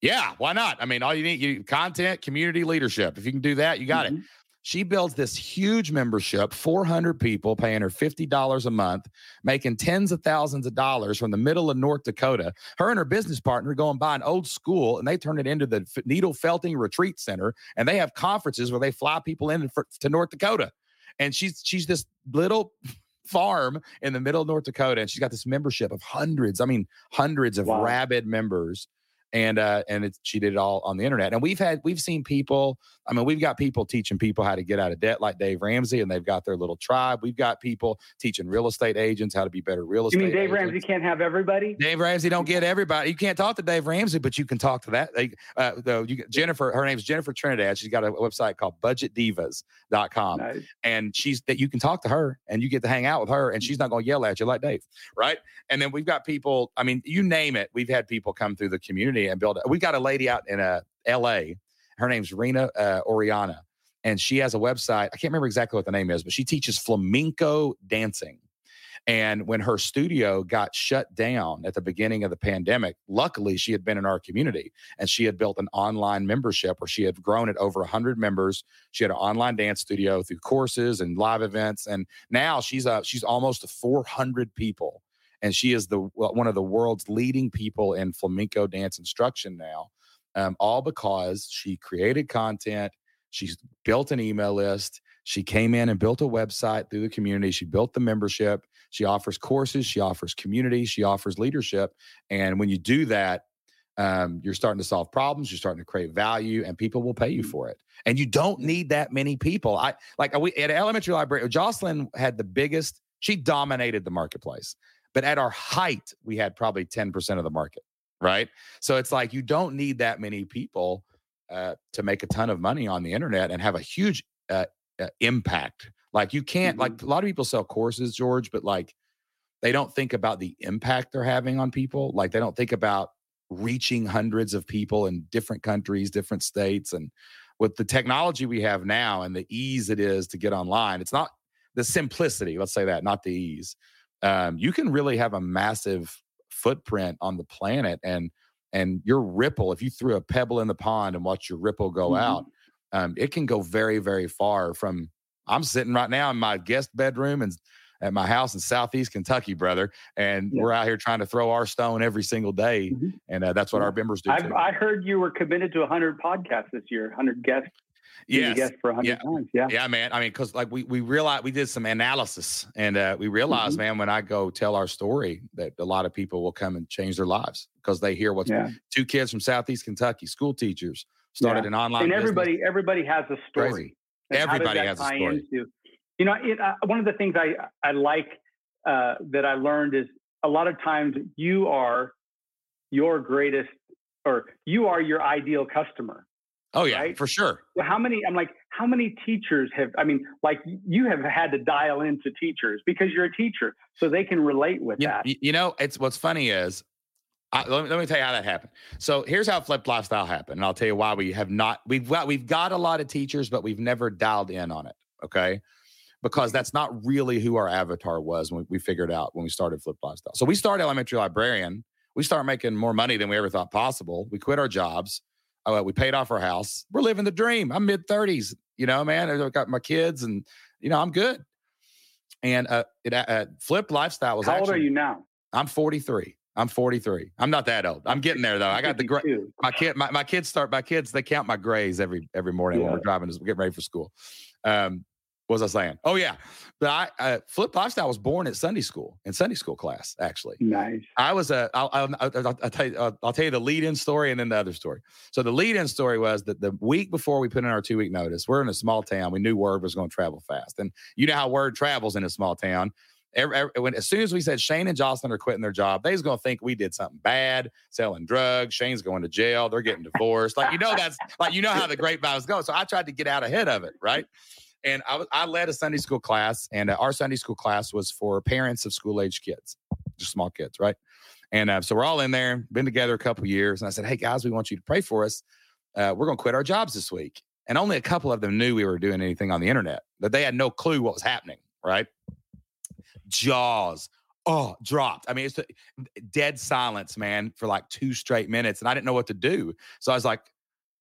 yeah why not? I mean all you need you content community leadership. If you can do that you got mm-hmm. it she builds this huge membership, 400 people paying her $50 a month, making tens of thousands of dollars from the middle of North Dakota. Her and her business partner go and buy an old school and they turn it into the Needle Felting Retreat Center. And they have conferences where they fly people in to North Dakota. And she's she's this little <laughs> farm in the middle of North Dakota, and she's got this membership of hundreds. I mean, hundreds of wow. rabid members and uh, and it's, she did it all on the internet. And we've had we've seen people. I mean, we've got people teaching people how to get out of debt, like Dave Ramsey, and they've got their little tribe. We've got people teaching real estate agents how to be better real estate. You mean Dave agents. Ramsey can't have everybody? Dave Ramsey don't get everybody. You can't talk to Dave Ramsey, but you can talk to that. Uh, the, you, Jennifer, her name's Jennifer Trinidad. She's got a website called BudgetDivas.com, nice. and she's that you can talk to her and you get to hang out with her, and she's not going to yell at you like Dave, right? And then we've got people. I mean, you name it. We've had people come through the community and build. We got a lady out in uh, L.A. Her name's Rena uh, Oriana, and she has a website. I can't remember exactly what the name is, but she teaches flamenco dancing. And when her studio got shut down at the beginning of the pandemic, luckily she had been in our community and she had built an online membership where she had grown it over 100 members. She had an online dance studio through courses and live events, and now she's uh, she's almost 400 people, and she is the one of the world's leading people in flamenco dance instruction now um, all because she created content. She's built an email list. She came in and built a website through the community. She built the membership. She offers courses. She offers community. She offers leadership. And when you do that, um, you're starting to solve problems. You're starting to create value, and people will pay you mm-hmm. for it. And you don't need that many people. I like we at elementary library. Jocelyn had the biggest. She dominated the marketplace, but at our height, we had probably ten percent of the market right? So it's like you don't need that many people uh, to make a ton of money on the internet and have a huge uh, uh, impact. Like you can't, mm-hmm. like a lot of people sell courses, George, but like they don't think about the impact they're having on people. Like they don't think about reaching hundreds of people in different countries, different states. And with the technology we have now and the ease it is to get online, it's not the simplicity, let's say that, not the ease. Um, you can really have a massive footprint on the planet and and your ripple if you threw a pebble in the pond and watch your ripple go mm-hmm. out um, it can go very very far from i'm sitting right now in my guest bedroom and at my house in southeast kentucky brother and yeah. we're out here trying to throw our stone every single day mm-hmm. and uh, that's what yeah. our members do i heard you were committed to 100 podcasts this year 100 guests yes. for 100 yeah. times. Yeah. Yeah, man. I mean, because like we we realized we did some analysis and uh, we realized, mm-hmm. man, when I go tell our story, that a lot of people will come and change their lives because they hear what's yeah. two kids from Southeast Kentucky, school teachers, started yeah. an online. And everybody business. everybody has a story. Everybody has a story. Into, you know, it, uh, one of the things I I like uh, that I learned is a lot of times you are your greatest or you are your ideal customer Oh yeah, right? for sure. How many? I'm like, how many teachers have? I mean, like you have had to dial into teachers because you're a teacher, so they can relate with you, that. You know, it's what's funny is, I, let, me, let me tell you how that happened. So here's how flipped lifestyle happened, and I'll tell you why we have not. We've got we've got a lot of teachers, but we've never dialed in on it. Okay. Because mm-hmm. that's not really who our avatar was when we, we figured out when we started Flipped Lifestyle. So we started elementary librarian. We started making more money than we ever thought possible. We quit our jobs uh, we paid off our house. We're living the dream. I'm mid 30s, you know, man. I've got my kids and, you know, I'm good. And uh, it, uh, uh flipped lifestyle was How actually, old are you now? I'm 43. I'm 43. I'm not that old. I'm getting there though. I got the gray. My kid, my, my kids start. My kids they count my grays every every morning yeah. when we're driving. As we're getting ready for school. Um, what was I saying? Oh yeah, but I uh, Flipped Lifestyle was born at Sunday school in Sunday school class. Actually, nice. I was a. I'll, I'll, I'll, I'll tell you. I'll, I'll, tell you the lead-in story and then the other story. So the lead-in story was that the week before we put in our two-week notice, we're in a small town. We knew word was going to travel fast, and you know how word travels in a small town. Every, every, when as soon as we said Shane and Jocelyn are quitting their job, they's gonna think we did something bad, selling drugs. Shane's going to jail. They're getting divorced. Like you know that's like you know how the grapevines going. So I tried to get out ahead of it, right? And I, I led a Sunday school class, and uh, our Sunday school class was for parents of school age kids, just small kids, right? And uh, so we're all in there, been together a couple years. And I said, Hey, guys, we want you to pray for us. Uh, we're going to quit our jobs this week. And only a couple of them knew we were doing anything on the internet, that they had no clue what was happening, right? Jaws, oh, dropped. I mean, it's dead silence, man, for like two straight minutes. And I didn't know what to do. So I was like,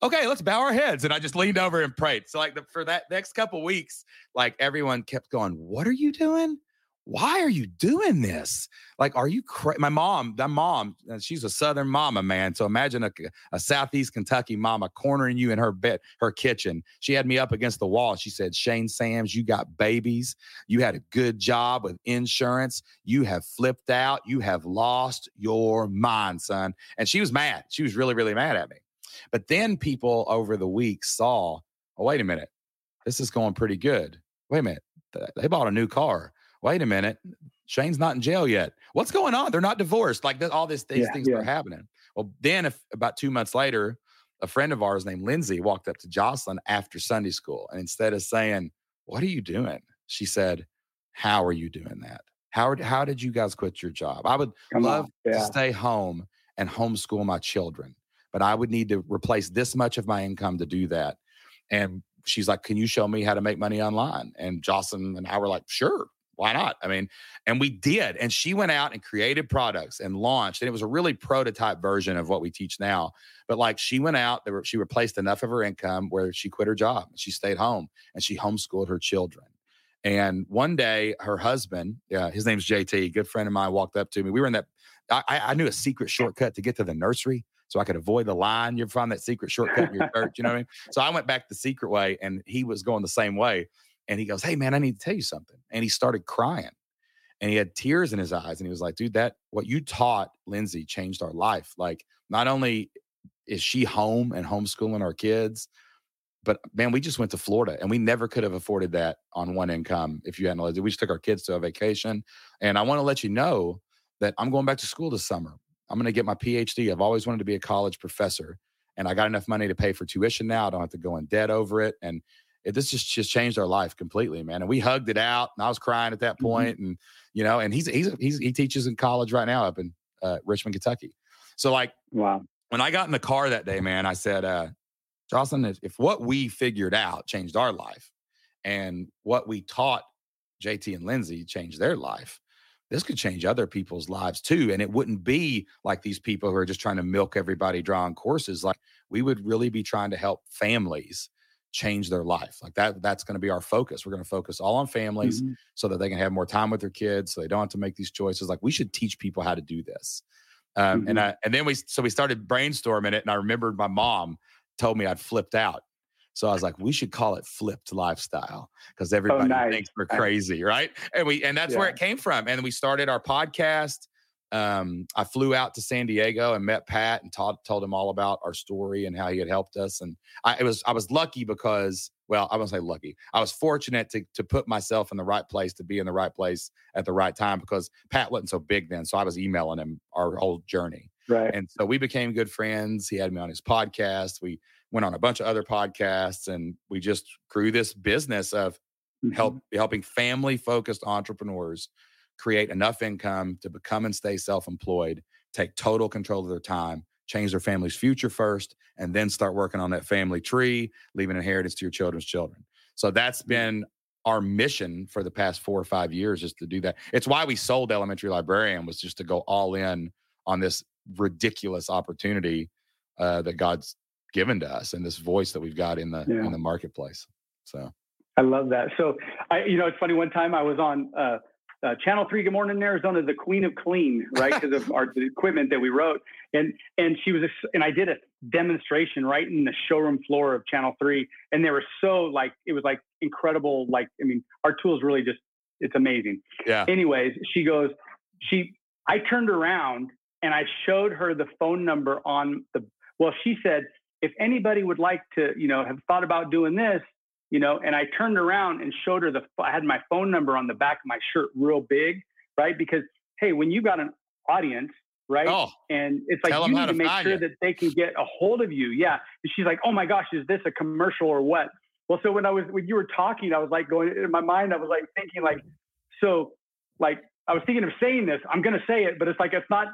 okay, let's bow our heads. And I just leaned over and prayed. So like the, for that next couple weeks, like everyone kept going, what are you doing? why are you doing this? Like, are you crazy? my mom? My mom, uh, she's a Southern mama, man. So imagine a, a Southeast Kentucky mama cornering you in her bed, her kitchen. She had me up against the wall. She said, Shane Sams, you got babies. You had a good job with insurance. You have flipped out. You have lost your mind, son. And she was mad. She was really, really mad at me. But then people over the week saw, oh, wait a minute, this is going pretty good. Wait a minute, they bought a new car wait a minute, Shane's not in jail yet. What's going on? They're not divorced. Like all this, these yeah, things yeah. are happening. Well, then if, about two months later, a friend of ours named Lindsay walked up to Jocelyn after Sunday school. And instead of saying, What are you doing? She said, How are you doing that? How, how did you guys quit your job? I would Come love yeah. to stay home and homeschool my children, but I would need to replace this much of my income to do that. And she's like, Can you show me how to make money online? And Jocelyn and I were like, Sure why not? I mean, and we did. And she went out and created products and launched, and it was a really prototype version of what we teach now. But like she went out, she replaced enough of her income where she quit her job. She stayed home and she homeschooled her children. And one day, her husband, yeah, his name's JT, good friend of mine, walked up to me. We were in that. I, I knew a secret shortcut to get to the nursery so I could avoid the line. You find that secret shortcut in your <laughs> church, you know what I mean? So I went back the secret way, and he was going the same way. And he goes, Hey, man, I need to tell you something. And he started crying and he had tears in his eyes. And he was like, Dude, that what you taught Lindsay changed our life. Like, not only is she home and homeschooling our kids, but man, we just went to Florida and we never could have afforded that on one income if you hadn't. We just took our kids to a vacation. And I want to let you know that I'm going back to school this summer. I'm going to get my PhD. I've always wanted to be a college professor and I got enough money to pay for tuition now. I don't have to go in debt over it. And it, this just just changed our life completely, man. And we hugged it out, and I was crying at that mm-hmm. point, and you know, and he's he's he's he teaches in college right now up in uh, Richmond, Kentucky. So like, wow. When I got in the car that day, man, I said, uh, Jocelyn, if, if what we figured out changed our life, and what we taught JT and Lindsay changed their life, this could change other people's lives too. And it wouldn't be like these people who are just trying to milk everybody drawing courses. Like we would really be trying to help families change their life. Like that, that's going to be our focus. We're going to focus all on families mm-hmm. so that they can have more time with their kids, so they don't have to make these choices. Like we should teach people how to do this. Um, mm-hmm. And I, and then we, so we started brainstorming it, and I remembered my mom told me I'd flipped out. So I was like, we should call it flipped lifestyle because oh, everybody oh, nice. thinks we're crazy, right? And we and that's yeah. where it came from. And we started our podcast um, I flew out to San Diego and met Pat and told told him all about our story and how he had helped us. And I it was I was lucky because well, I won't say lucky. I was fortunate to to put myself in the right place to be in the right place at the right time because Pat wasn't so big then. So I was emailing him our whole journey. Right. And so we became good friends. He had me on his podcast. We went on a bunch of other podcasts and we just grew this business of mm-hmm. help helping family focused entrepreneurs create enough income to become and stay self employed, take total control of their time, change their family's future first, and then start working on that family tree, leaving inheritance to your children's children. So that's been our mission for the past four or five years is to do that. It's why we sold Elementary Librarian was just to go all in on this ridiculous opportunity uh, that God's given to us and this voice that we've got in the yeah. in the marketplace. So I love that. So I, you know, it's funny. One time I was on uh, uh, Channel Three, Good Morning Arizona, the Queen of Clean, right? Because of our the equipment that we wrote, and and she was, a, and I did a demonstration right in the showroom floor of Channel Three, and they were so like it was like incredible. Like I mean, our tools really just it's amazing. Yeah. Anyways, she goes, she, I turned around and I showed her the phone number on the. Well, she said if anybody would like to, you know, have thought about doing this, you know, and I turned around and showed her the, I had my phone number on the back of my shirt real big, right? Because, hey, when you got an audience, right? Oh, and it's like you need to, make sure you. that they can get a hold of you. Yeah. And she's like, oh my gosh, is this a commercial or what? Well, so when I was, when you were talking, I was like going in my mind, I was like thinking like, so like, I was thinking of saying this, I'm going to say it, but it's like, it's not,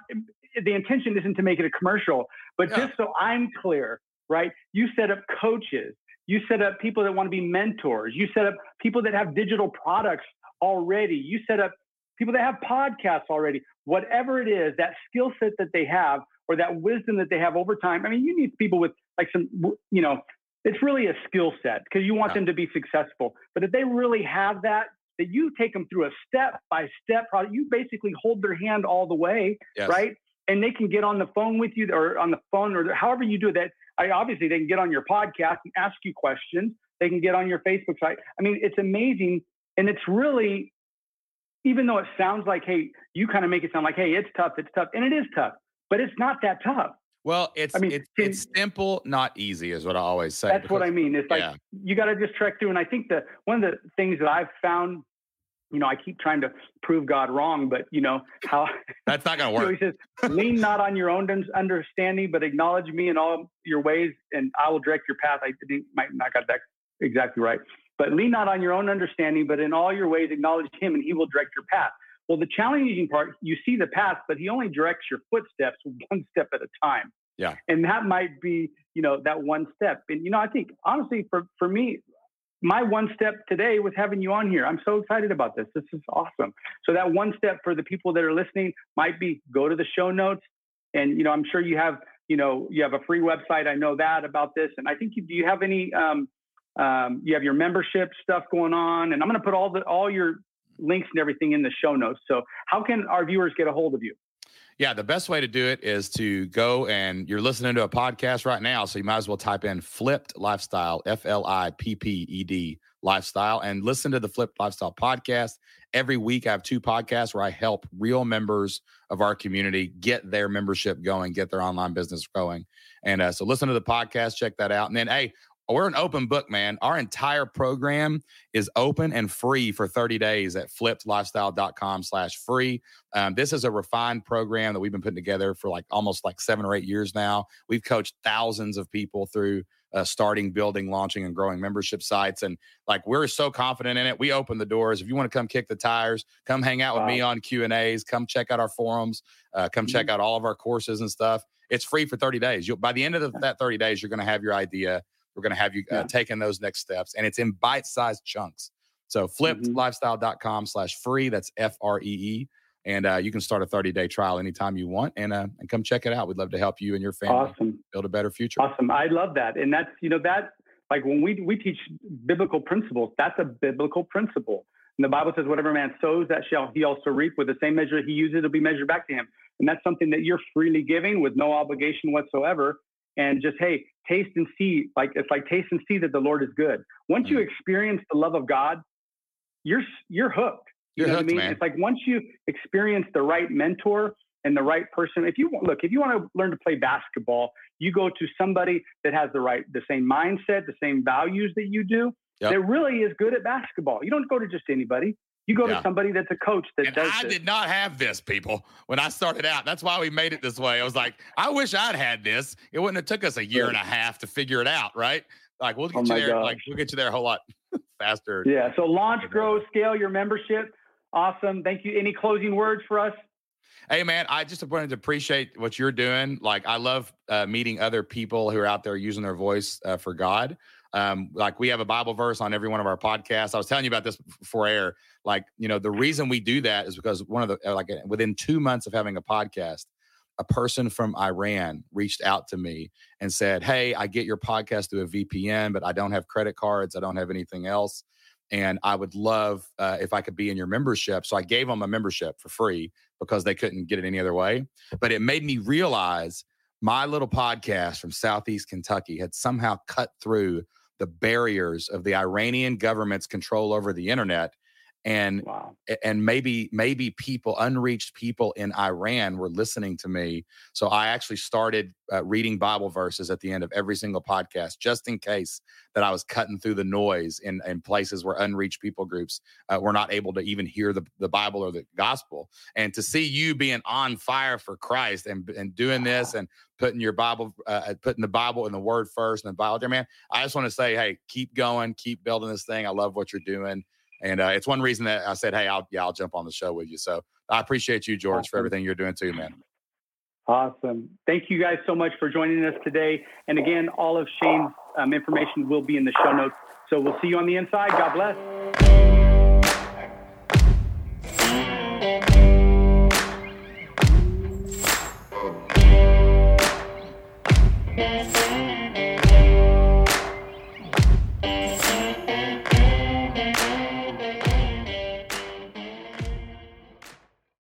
the intention isn't to make it a commercial, but yeah. just so I'm clear, right? You set up coaches you set up people that want to be mentors. You set up people that have digital products already. You set up people that have podcasts already. Whatever it is, that skill set that they have or that wisdom that they have over time. I mean, you need people with like some, you know, it's really a skill set because you want yeah. them to be successful. But if they really have that that you take them through a step by step process. You basically hold their hand all the way, yes. right? And they can get on the phone with you or on the phone or however you do that. I obviously they can get on your podcast and ask you questions. They can get on your Facebook site. I mean, it's amazing. And it's really, even though it sounds like, hey, you kind of make it sound like, hey, it's tough, it's tough. And it is tough, but it's not that tough. Well, it's I mean, it's, can, it's simple, not easy, is what I always say. That's because, what I mean. It's like yeah. you got to just trek through. And I think that one of the things that I've found, you know, I keep trying to prove God wrong, but you know how <laughs> that's not going to work. so he says, "Lean not on your own understanding, but acknowledge me in all your ways, and I will direct your path." I might not got that exactly right, but lean not on your own understanding, but in all your ways acknowledge Him, and He will direct your path. Well, the challenging part, you see the path, but he only directs your footsteps <laughs> one step at a time. Yeah. And that might be, you know, that one step. And, you know, I think honestly, for, for me, my one step today was having you on here. I'm so excited about this. This is awesome. So that one step for the people that are listening might be go to the show notes. And, you know, I'm sure you have, you know, you have a free website. I know that about this. And I think you, do you have any, um, um, you have your membership stuff going on and I'm going to put all the, all your links and everything in the show notes. So how can our viewers get a hold of you? Yeah, the best way to do it is to go and you're listening to a podcast right now. So you might as well type in flipped lifestyle, F L I P P E D lifestyle, and listen to the flipped lifestyle podcast. Every week, I have two podcasts where I help real members of our community get their membership going, get their online business going. And uh, so listen to the podcast, check that out. And then, hey, we're an open book, man. Our entire program is open and free for 30 days at flippedlifestyle.com slash free. Um, this is a refined program that we've been putting together for like almost like seven or eight years now. We've coached thousands of people through uh, starting, building, launching, and growing membership sites. And like we're so confident in it, we open the doors. If you want to come kick the tires, come hang out with me on Q and A's. Come check out our forums. Uh, come mm-hmm. check out all of our courses and stuff. It's free for 30 days. You'll, by the end of the, that 30 days, you're going to have your idea we're going to have you uh, yeah. taking those next steps, and it's in bite-sized chunks. So flippedlifestyle.com slash free. That's F R E E. And uh, you can start a 30 day trial anytime you want and, uh, and come check it out. We'd love to help you and your family awesome. build a better future. Awesome. I love that. And that's, you know, that like when we, we teach biblical principles, that's a biblical principle. And the Bible says, whatever man sows, that shall he also reap. With the same measure he uses, it'll be measured back to him. And that's something that you're freely giving with no obligation whatsoever and just hey taste and see like it's like taste and see that the lord is good once you mm. experience the love of god you're you're hooked you you're know hooked, what i mean man. it's like once you experience the right mentor and the right person if you look if you want to learn to play basketball you go to somebody that has the right the same mindset the same values that you do yep. that really is good at basketball you don't go to just anybody you go yeah. to somebody that's a coach that and does. I this. did not have this, people, when I started out. That's why we made it this way. I was like, I wish I'd had this. It wouldn't have took us a year and a half to figure it out, right? Like we'll get oh you there. Gosh. Like we'll get you there a whole lot <laughs> faster. Yeah. So launch, grow, scale your membership. Awesome. Thank you. Any closing words for us? Hey man, I just wanted to appreciate what you're doing. Like I love uh, meeting other people who are out there using their voice uh, for God. Um, like we have a Bible verse on every one of our podcasts. I was telling you about this before air. Like, you know, the reason we do that is because one of the, like, uh, within two months of having a podcast, a person from Iran reached out to me and said, Hey, I get your podcast through a VPN, but I don't have credit cards. I don't have anything else. And I would love uh, if I could be in your membership. So I gave them a membership for free because they couldn't get it any other way. But it made me realize my little podcast from Southeast Kentucky had somehow cut through the barriers of the Iranian government's control over the internet and wow. and maybe maybe people unreached people in Iran were listening to me. So I actually started uh, reading Bible verses at the end of every single podcast just in case that I was cutting through the noise in, in places where unreached people groups uh, were not able to even hear the, the Bible or the gospel. And to see you being on fire for Christ and and doing this and putting your Bible uh, uh, putting the Bible and the word first and the Bible there man I just want to say hey keep going keep building this thing. I love what you're doing and uh, it's one reason that I said, hey, I'll yeah, I'll jump on the show with you. So I appreciate you, George, awesome. for everything you're doing too, man. Awesome. Thank you guys so much for joining us today. And again, all of Shane's um, information will be in the show notes. So we'll see you on the inside. God bless.